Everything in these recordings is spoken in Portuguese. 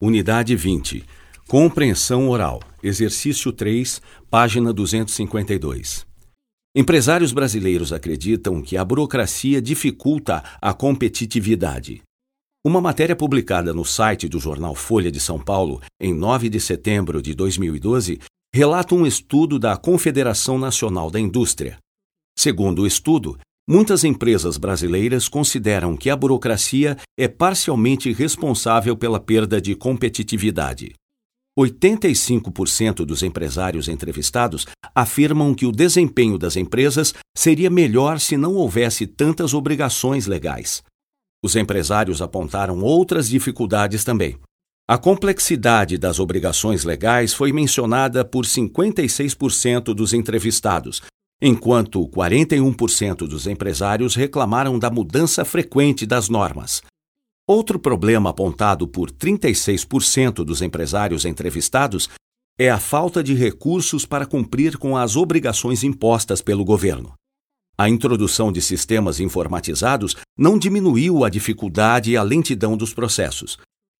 Unidade 20. Compreensão oral. Exercício 3, página 252. Empresários brasileiros acreditam que a burocracia dificulta a competitividade. Uma matéria publicada no site do jornal Folha de São Paulo, em 9 de setembro de 2012, relata um estudo da Confederação Nacional da Indústria. Segundo o estudo, Muitas empresas brasileiras consideram que a burocracia é parcialmente responsável pela perda de competitividade. 85% dos empresários entrevistados afirmam que o desempenho das empresas seria melhor se não houvesse tantas obrigações legais. Os empresários apontaram outras dificuldades também. A complexidade das obrigações legais foi mencionada por 56% dos entrevistados, enquanto 41% dos empresários reclamaram da mudança frequente das normas. Outro problema apontado por 36% dos empresários entrevistados é a falta de recursos para cumprir com as obrigações impostas pelo governo. A introdução de sistemas informatizados não diminuiu a dificuldade e a lentidão dos processos.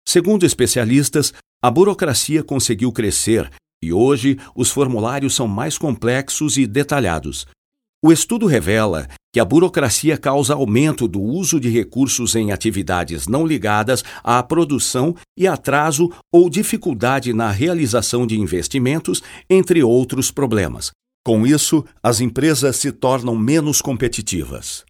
Segundo especialistas, a burocracia conseguiu crescer e hoje os formulários são mais complexos e detalhados. O estudo revela que a burocracia causa aumento do uso de recursos em atividades não ligadas à produção e atraso ou dificuldade na realização de investimentos, entre outros problemas. Com isso, as empresas se tornam menos competitivas.